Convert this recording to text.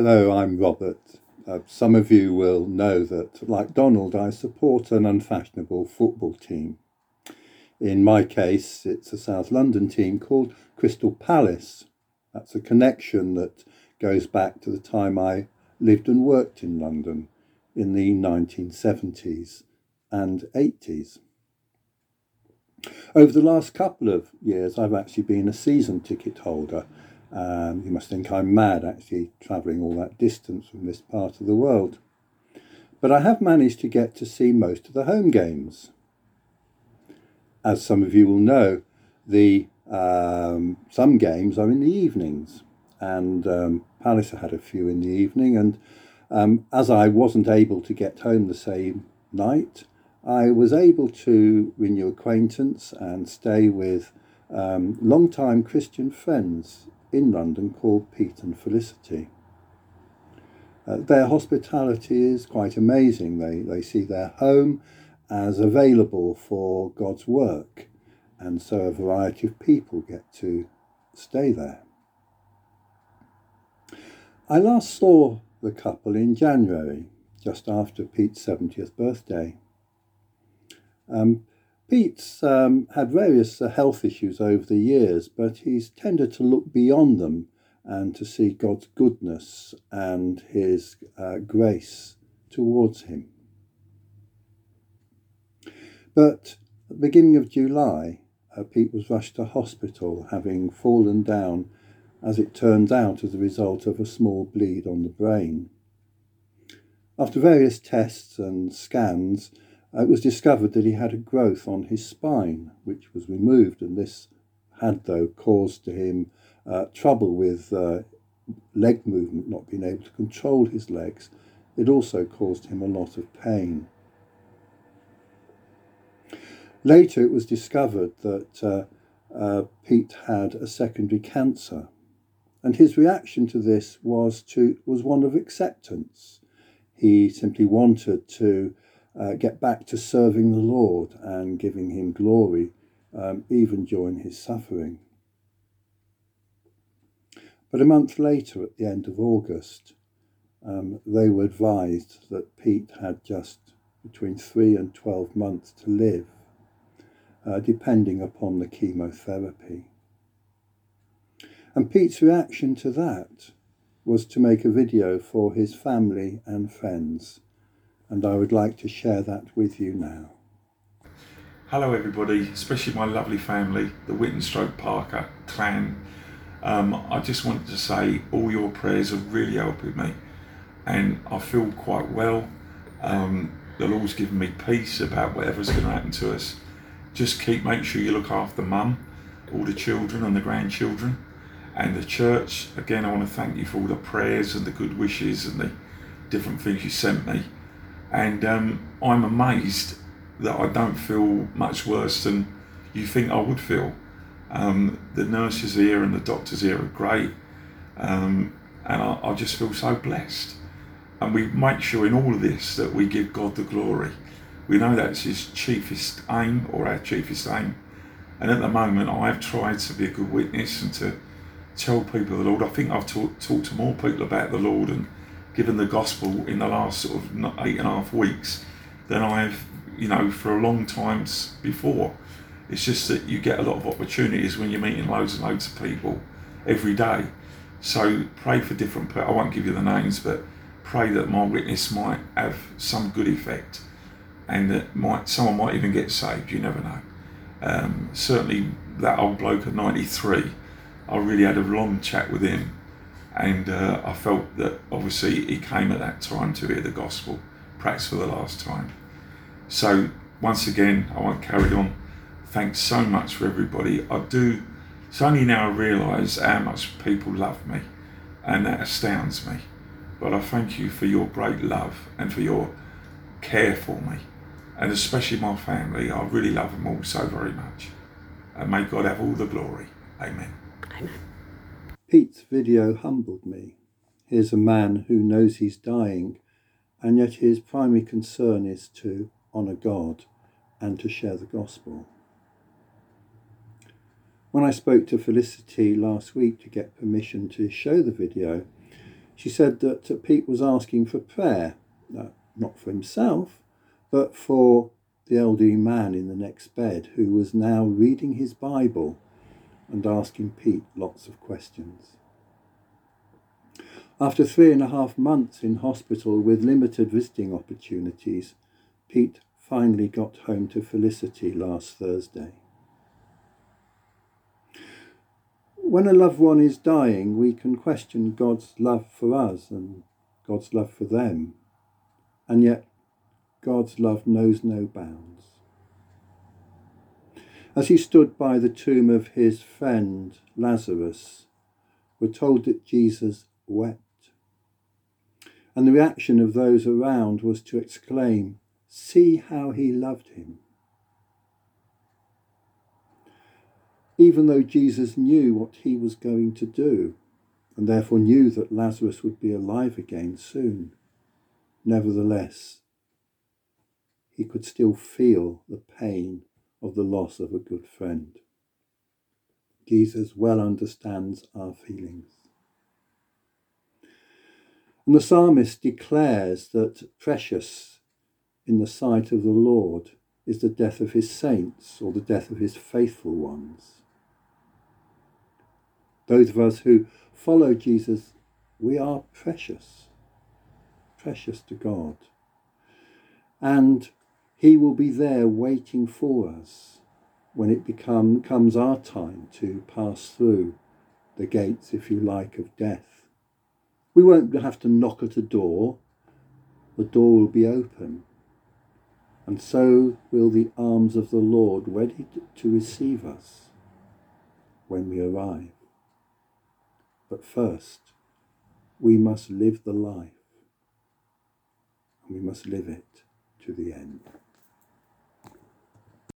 Hello, I'm Robert. Uh, some of you will know that, like Donald, I support an unfashionable football team. In my case, it's a South London team called Crystal Palace. That's a connection that goes back to the time I lived and worked in London in the 1970s and 80s. Over the last couple of years, I've actually been a season ticket holder. Um, you must think I'm mad actually travelling all that distance from this part of the world. But I have managed to get to see most of the home games. As some of you will know, the um, some games are in the evenings, and um, Palace had a few in the evening. And um, as I wasn't able to get home the same night, I was able to renew acquaintance and stay with um, long-time Christian friends in London called Pete and Felicity. Uh, their hospitality is quite amazing. They, they see their home as available for God's work, and so a variety of people get to stay there. I last saw the couple in January, just after Pete's 70th birthday. Um, Pete's um, had various uh, health issues over the years, but he's tended to look beyond them and to see God's goodness and his uh, grace towards him. But at the beginning of July, uh, Pete was rushed to hospital having fallen down, as it turns out, as a result of a small bleed on the brain. After various tests and scans, it was discovered that he had a growth on his spine, which was removed, and this had, though, caused him uh, trouble with uh, leg movement, not being able to control his legs. It also caused him a lot of pain. Later, it was discovered that uh, uh, Pete had a secondary cancer, and his reaction to this was to was one of acceptance. He simply wanted to uh, get back to serving the Lord and giving Him glory, um, even during His suffering. But a month later, at the end of August, um, they were advised that Pete had just between three and 12 months to live, uh, depending upon the chemotherapy. And Pete's reaction to that was to make a video for his family and friends and I would like to share that with you now. Hello, everybody, especially my lovely family, the Witten Stroke Parker clan. Um, I just wanted to say all your prayers have really helped me, and I feel quite well. Um, the Lord's given me peace about whatever's going to happen to us. Just keep make sure you look after mum, all the children and the grandchildren, and the church. Again, I want to thank you for all the prayers and the good wishes and the different things you sent me and um, I'm amazed that I don't feel much worse than you think I would feel. Um, the nurses here and the doctors here are great, um, and I, I, just feel so blessed. And we make sure in all of this that we give God the glory. We know that's His chiefest aim, or our chiefest aim. And at the moment, I have tried to be a good witness and to tell people the Lord. I think I've talked to more people about the Lord and given the gospel in the last sort of eight and a half weeks than I've, you know, for a long time before. It's just that you get a lot of opportunities when you're meeting loads and loads of people every day. So pray for different people. I won't give you the names, but pray that my witness might have some good effect and that might someone might even get saved. You never know. Um, certainly, that old bloke at 93, I really had a long chat with him and uh, I felt that obviously he came at that time to hear the gospel, perhaps for the last time. So once again, I won't carry on. Thanks so much for everybody. I do. It's only now I realise how much people love me, and that astounds me. But I thank you for your great love and for your care for me, and especially my family. I really love them all so very much. And may God have all the glory. Amen. Amen. Pete's video humbled me. Here's a man who knows he's dying, and yet his primary concern is to honour God and to share the gospel. When I spoke to Felicity last week to get permission to show the video, She said that Pete was asking for prayer, uh, not for himself, but for the elderly man in the next bed who was now reading his Bible and asking Pete lots of questions. After three and a half months in hospital with limited visiting opportunities, Pete finally got home to Felicity last Thursday. When a loved one is dying, we can question God's love for us and God's love for them, and yet God's love knows no bounds. As he stood by the tomb of his friend Lazarus, we're told that Jesus wept. And the reaction of those around was to exclaim, See how he loved him. Even though Jesus knew what he was going to do, and therefore knew that Lazarus would be alive again soon, nevertheless, he could still feel the pain of the loss of a good friend. Jesus well understands our feelings. And the psalmist declares that precious in the sight of the Lord is the death of his saints or the death of his faithful ones. Those of us who follow Jesus, we are precious, precious to God. And he will be there waiting for us when it become, comes our time to pass through the gates, if you like, of death. We won't have to knock at a door. The door will be open. And so will the arms of the Lord ready to receive us when we arrive. But first, we must live the life. And we must live it to the end.